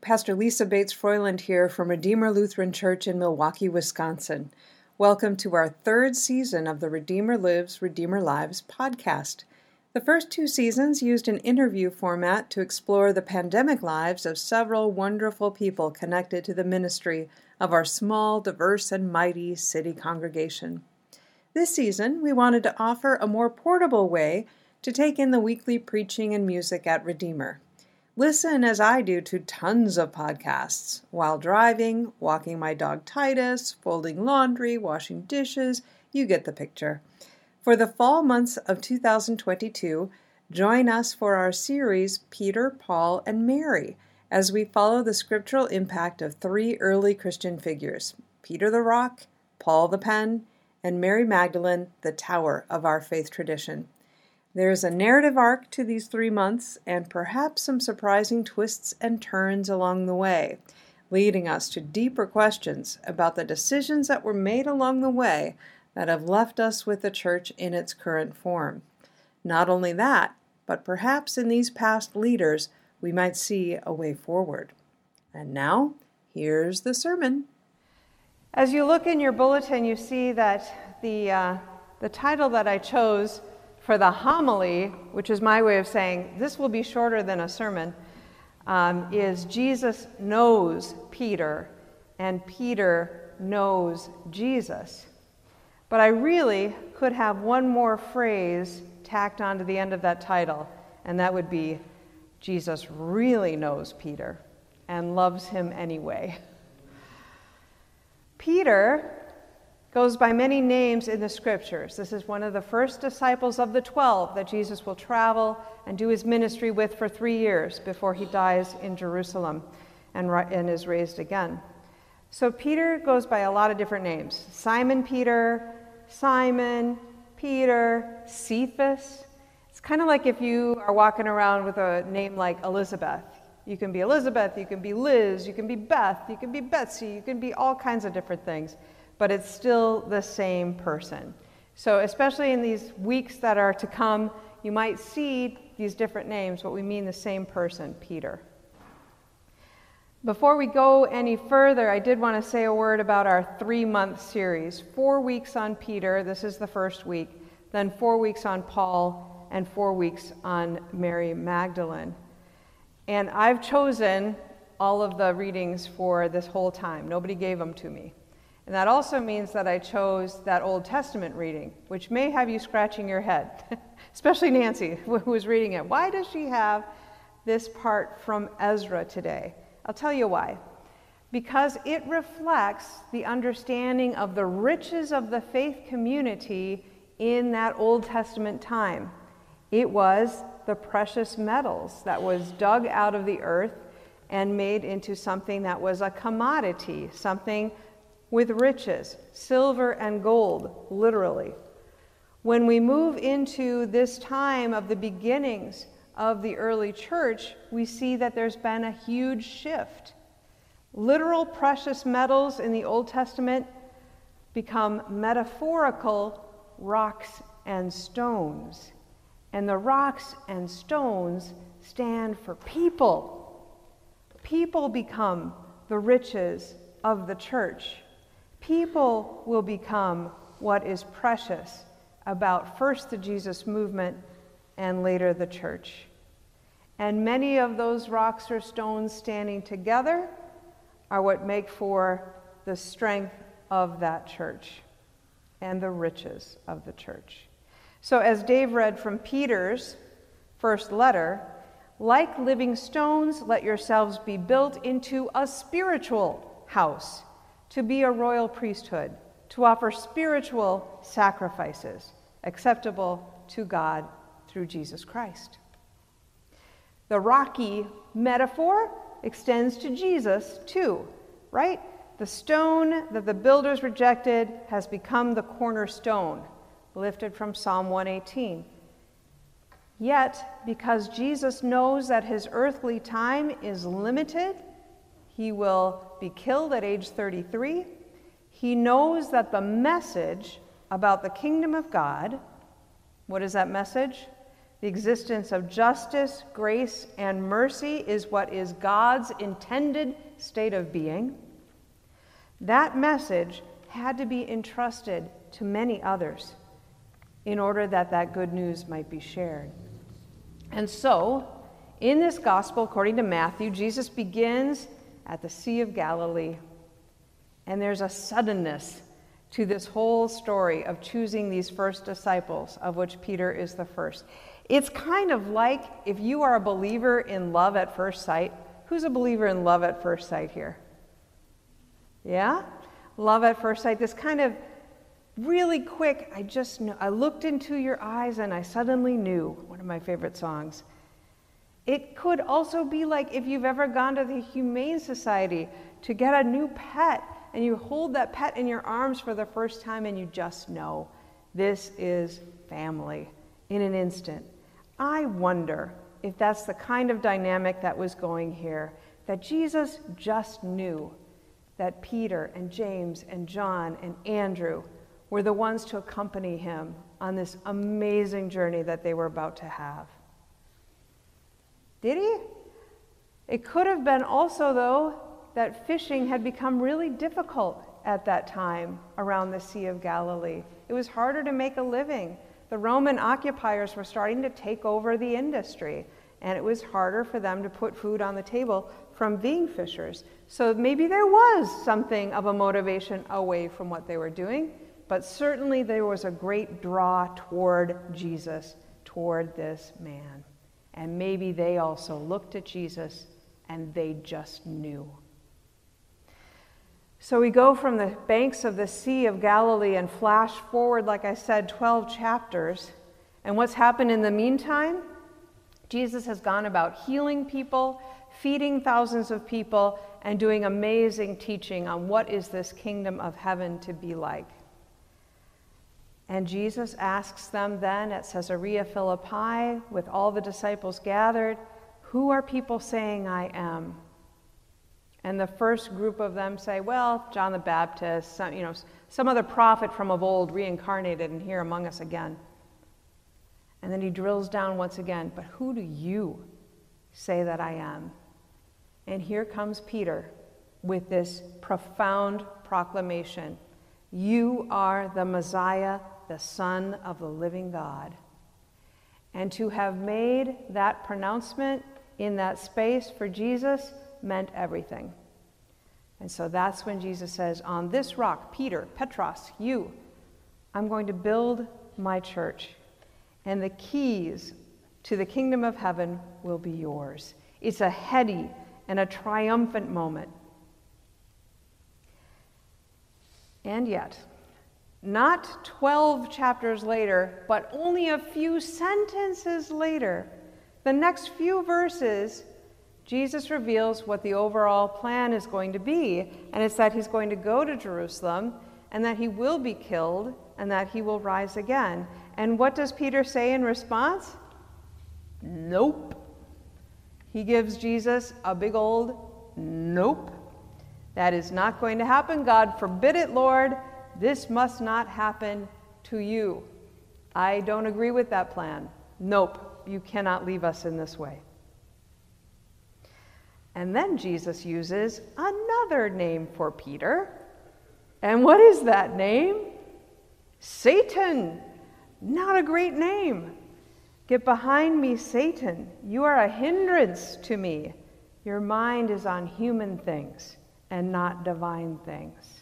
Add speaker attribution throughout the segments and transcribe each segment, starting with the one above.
Speaker 1: Pastor Lisa Bates Froiland here from Redeemer Lutheran Church in Milwaukee, Wisconsin. Welcome to our third season of the Redeemer Lives, Redeemer Lives podcast. The first two seasons used an interview format to explore the pandemic lives of several wonderful people connected to the ministry of our small, diverse, and mighty city congregation. This season, we wanted to offer a more portable way to take in the weekly preaching and music at Redeemer. Listen as I do to tons of podcasts while driving, walking my dog Titus, folding laundry, washing dishes. You get the picture. For the fall months of 2022, join us for our series Peter, Paul, and Mary as we follow the scriptural impact of three early Christian figures Peter the Rock, Paul the Pen, and Mary Magdalene, the tower of our faith tradition. There is a narrative arc to these three months, and perhaps some surprising twists and turns along the way, leading us to deeper questions about the decisions that were made along the way that have left us with the church in its current form. Not only that, but perhaps in these past leaders we might see a way forward. And now, here's the sermon.
Speaker 2: As you look in your bulletin, you see that the, uh, the title that I chose for the homily, which is my way of saying this will be shorter than a sermon, um, is Jesus knows Peter and Peter knows Jesus. But I really could have one more phrase tacked onto the end of that title, and that would be Jesus really knows Peter and loves him anyway. Peter goes by many names in the scriptures. This is one of the first disciples of the 12 that Jesus will travel and do his ministry with for three years before he dies in Jerusalem and, and is raised again. So Peter goes by a lot of different names Simon Peter, Simon, Peter, Cephas. It's kind of like if you are walking around with a name like Elizabeth. You can be Elizabeth, you can be Liz, you can be Beth, you can be Betsy, you can be all kinds of different things but it's still the same person. So, especially in these weeks that are to come, you might see these different names, but we mean the same person, Peter. Before we go any further, I did want to say a word about our three month series. Four weeks on Peter, this is the first week, then four weeks on Paul, and four weeks on Mary Magdalene. And I've chosen all of the readings for this whole time. Nobody gave them to me. And that also means that I chose that Old Testament reading, which may have you scratching your head, especially Nancy, who was reading it. Why does she have this part from Ezra today? I'll tell you why. Because it reflects the understanding of the riches of the faith community in that Old Testament time. It was the precious metals that was dug out of the earth and made into something that was a commodity, something with riches, silver and gold, literally. When we move into this time of the beginnings of the early church, we see that there's been a huge shift. Literal precious metals in the Old Testament become metaphorical rocks and stones. And the rocks and stones stand for people. People become the riches of the church. People will become what is precious about first the Jesus movement and later the church. And many of those rocks or stones standing together are what make for the strength of that church and the riches of the church. So, as Dave read from Peter's first letter, like living stones, let yourselves be built into a spiritual house to be a royal priesthood, to offer spiritual sacrifices acceptable to God through Jesus Christ. The rocky metaphor extends to Jesus too, right? The stone that the builders rejected has become the cornerstone, lifted from Psalm 118. Yet, because Jesus knows that his earthly time is limited, he will be killed at age 33. He knows that the message about the kingdom of God, what is that message? the existence of justice, grace, and mercy is what is God's intended state of being. That message had to be entrusted to many others in order that that good news might be shared. And so, in this gospel, according to Matthew, Jesus begins at the Sea of Galilee. And there's a suddenness to this whole story of choosing these first disciples, of which Peter is the first. It's kind of like if you are a believer in love at first sight. Who's a believer in love at first sight here? Yeah? Love at first sight. This kind of really quick, I just I looked into your eyes and I suddenly knew. One of my favorite songs. It could also be like if you've ever gone to the Humane Society to get a new pet and you hold that pet in your arms for the first time and you just know this is family in an instant. I wonder if that's the kind of dynamic that was going here, that Jesus just knew that Peter and James and John and Andrew were the ones to accompany him on this amazing journey that they were about to have. Did he? It could have been also, though, that fishing had become really difficult at that time around the Sea of Galilee. It was harder to make a living. The Roman occupiers were starting to take over the industry, and it was harder for them to put food on the table from being fishers. So maybe there was something of a motivation away from what they were doing, but certainly there was a great draw toward Jesus, toward this man. And maybe they also looked at Jesus and they just knew. So we go from the banks of the Sea of Galilee and flash forward, like I said, 12 chapters. And what's happened in the meantime? Jesus has gone about healing people, feeding thousands of people, and doing amazing teaching on what is this kingdom of heaven to be like. And Jesus asks them then at Caesarea Philippi, with all the disciples gathered, Who are people saying I am? And the first group of them say, well, John the Baptist, some, you know, some other prophet from of old reincarnated and here among us again. And then he drills down once again, but who do you say that I am? And here comes Peter with this profound proclamation You are the Messiah, the Son of the living God. And to have made that pronouncement in that space for Jesus meant everything. And so that's when Jesus says, On this rock, Peter, Petros, you, I'm going to build my church, and the keys to the kingdom of heaven will be yours. It's a heady and a triumphant moment. And yet, not 12 chapters later, but only a few sentences later, the next few verses Jesus reveals what the overall plan is going to be, and it's that he's going to go to Jerusalem, and that he will be killed, and that he will rise again. And what does Peter say in response? Nope. He gives Jesus a big old nope. That is not going to happen. God forbid it, Lord. This must not happen to you. I don't agree with that plan. Nope, you cannot leave us in this way. And then Jesus uses another name for Peter. And what is that name? Satan. Not a great name. Get behind me, Satan. You are a hindrance to me. Your mind is on human things and not divine things.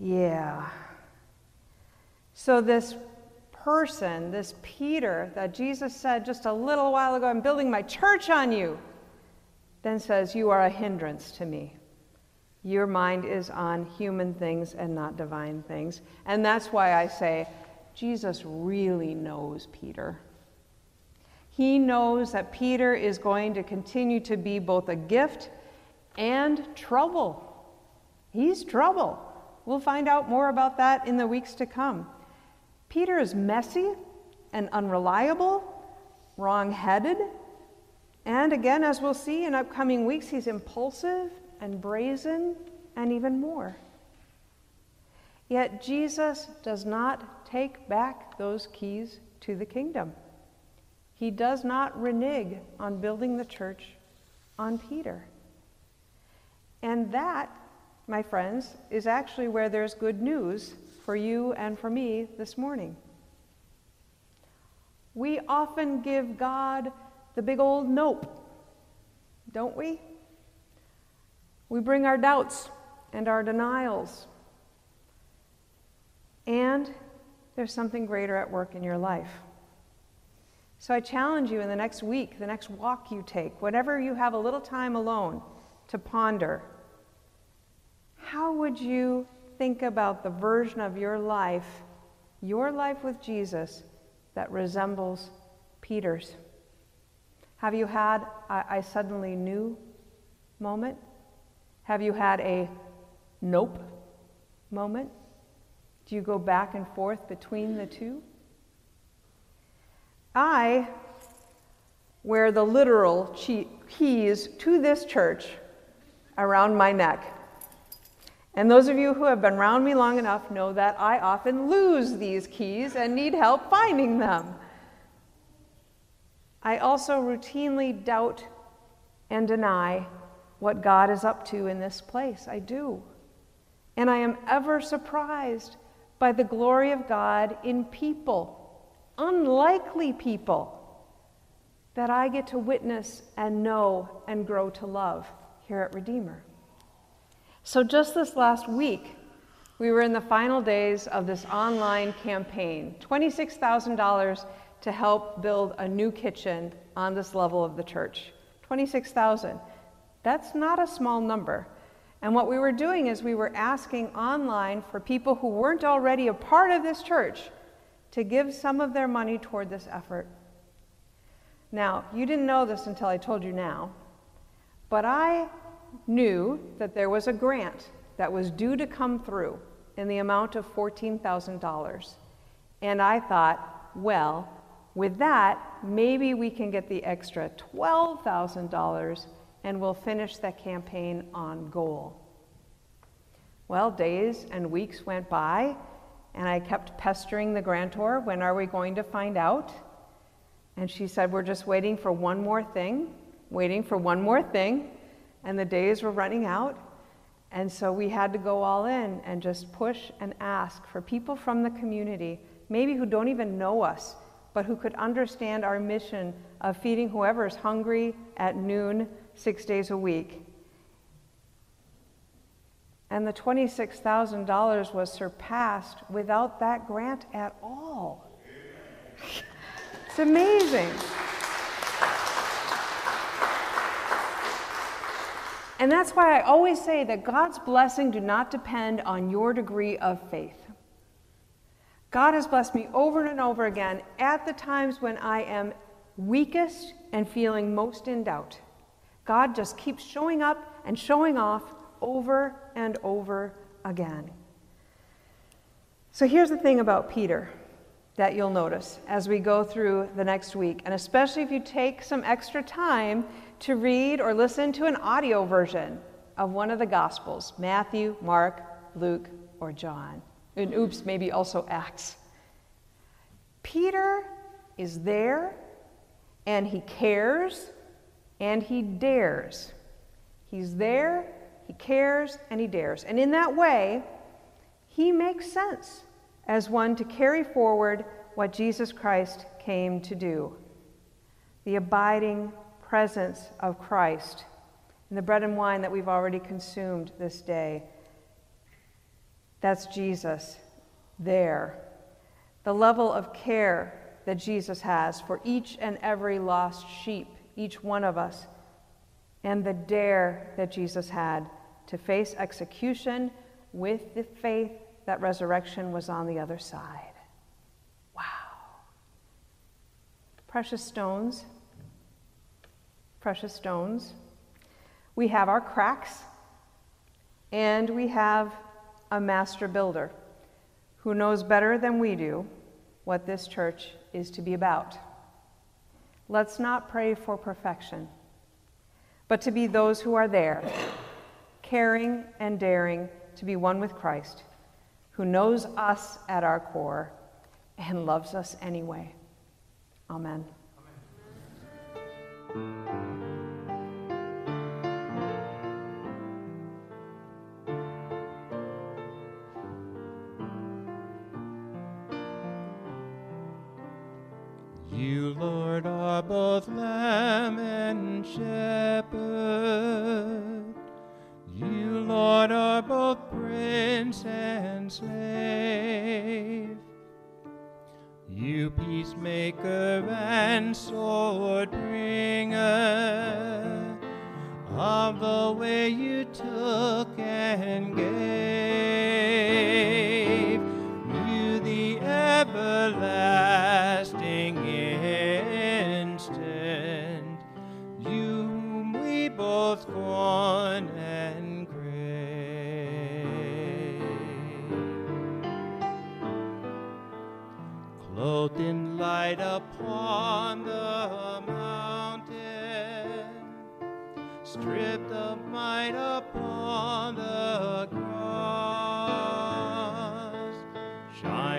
Speaker 2: Yeah. So, this person, this Peter that Jesus said just a little while ago, I'm building my church on you then says, You are a hindrance to me. Your mind is on human things and not divine things. And that's why I say, Jesus really knows Peter. He knows that Peter is going to continue to be both a gift and trouble. He's trouble. We'll find out more about that in the weeks to come. Peter is messy and unreliable, wrong headed, and again, as we'll see in upcoming weeks, he's impulsive and brazen and even more. Yet Jesus does not take back those keys to the kingdom. he does not renege on building the church on Peter. And that, my friends, is actually where there's good news for you and for me this morning. We often give God the big old nope, don't we? We bring our doubts and our denials. And there's something greater at work in your life. So I challenge you in the next week, the next walk you take, whenever you have a little time alone, to ponder how would you think about the version of your life, your life with Jesus, that resembles Peter's? Have you had a I suddenly knew moment? Have you had a nope moment? Do you go back and forth between the two? I wear the literal keys to this church around my neck. And those of you who have been around me long enough know that I often lose these keys and need help finding them. I also routinely doubt and deny what God is up to in this place. I do. And I am ever surprised by the glory of God in people, unlikely people, that I get to witness and know and grow to love here at Redeemer. So, just this last week, we were in the final days of this online campaign $26,000 to help build a new kitchen on this level of the church. 26,000. That's not a small number. And what we were doing is we were asking online for people who weren't already a part of this church to give some of their money toward this effort. Now, you didn't know this until I told you now, but I knew that there was a grant that was due to come through in the amount of $14,000. And I thought, well, with that, maybe we can get the extra $12,000 and we'll finish that campaign on goal. Well, days and weeks went by, and I kept pestering the grantor, when are we going to find out? And she said, We're just waiting for one more thing, waiting for one more thing and the days were running out. And so we had to go all in and just push and ask for people from the community, maybe who don't even know us, but who could understand our mission of feeding whoever is hungry at noon, six days a week. And the $26,000 was surpassed without that grant at all. it's amazing. And that's why I always say that God's blessing do not depend on your degree of faith. God has blessed me over and over again at the times when I am weakest and feeling most in doubt. God just keeps showing up and showing off over and over again. So here's the thing about Peter that you'll notice as we go through the next week, and especially if you take some extra time to read or listen to an audio version of one of the Gospels Matthew, Mark, Luke, or John. And oops, maybe also Acts. Peter is there and he cares and he dares. He's there, he cares, and he dares. And in that way, he makes sense as one to carry forward what Jesus Christ came to do the abiding presence of Christ in the bread and wine that we've already consumed this day. That's Jesus there. The level of care that Jesus has for each and every lost sheep, each one of us, and the dare that Jesus had to face execution with the faith that resurrection was on the other side. Wow. Precious stones precious stones. We have our cracks, and we have a master builder who knows better than we do what this church is to be about. Let's not pray for perfection, but to be those who are there, caring and daring to be one with Christ, who knows us at our core and loves us anyway. Amen.
Speaker 3: You, are both Lamb and Shepherd. You, Lord, are both Prince and Slave. You, peacemaker and sword bringer, of the way you took and gave.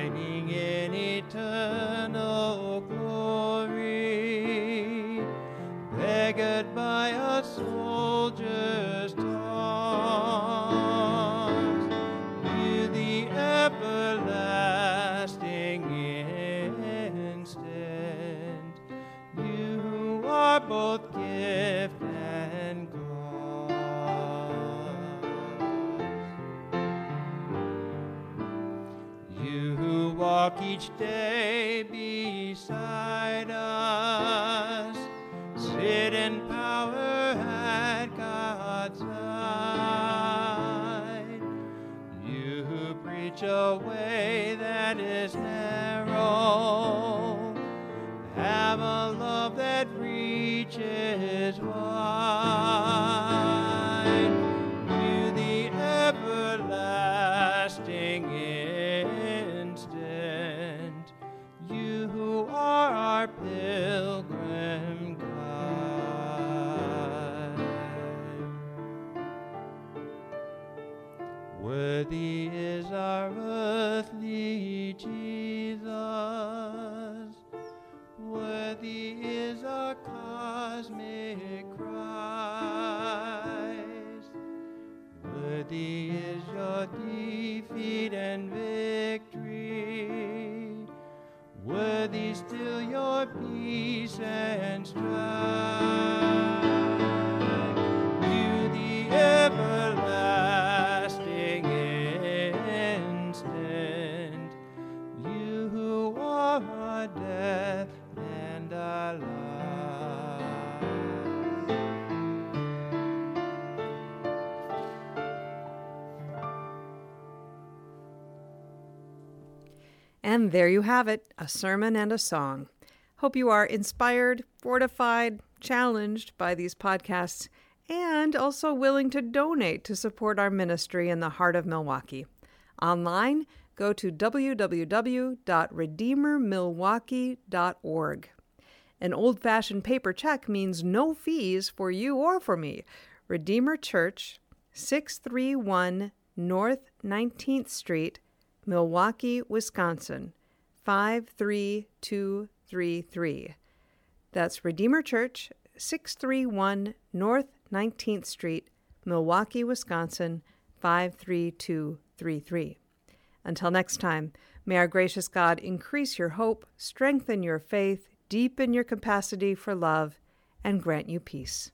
Speaker 3: Shining in in power at God's side. You who preach a way that is narrow, have a love that reaches wide. Our earthly Jesus. Worthy is our cosmic Christ. Worthy is your defeat and victory. Worthy still your peace and strife.
Speaker 2: And there you have it a sermon and a song. Hope you are inspired, fortified, challenged by these podcasts, and also willing to donate to support our ministry in the heart of Milwaukee. Online, go to www.redeemermilwaukee.org. An old fashioned paper check means no fees for you or for me. Redeemer Church, 631 North 19th Street, Milwaukee, Wisconsin, 53233. That's Redeemer Church, 631 North 19th Street, Milwaukee, Wisconsin, 53233. Until next time, may our gracious God increase your hope, strengthen your faith, deepen your capacity for love, and grant you peace.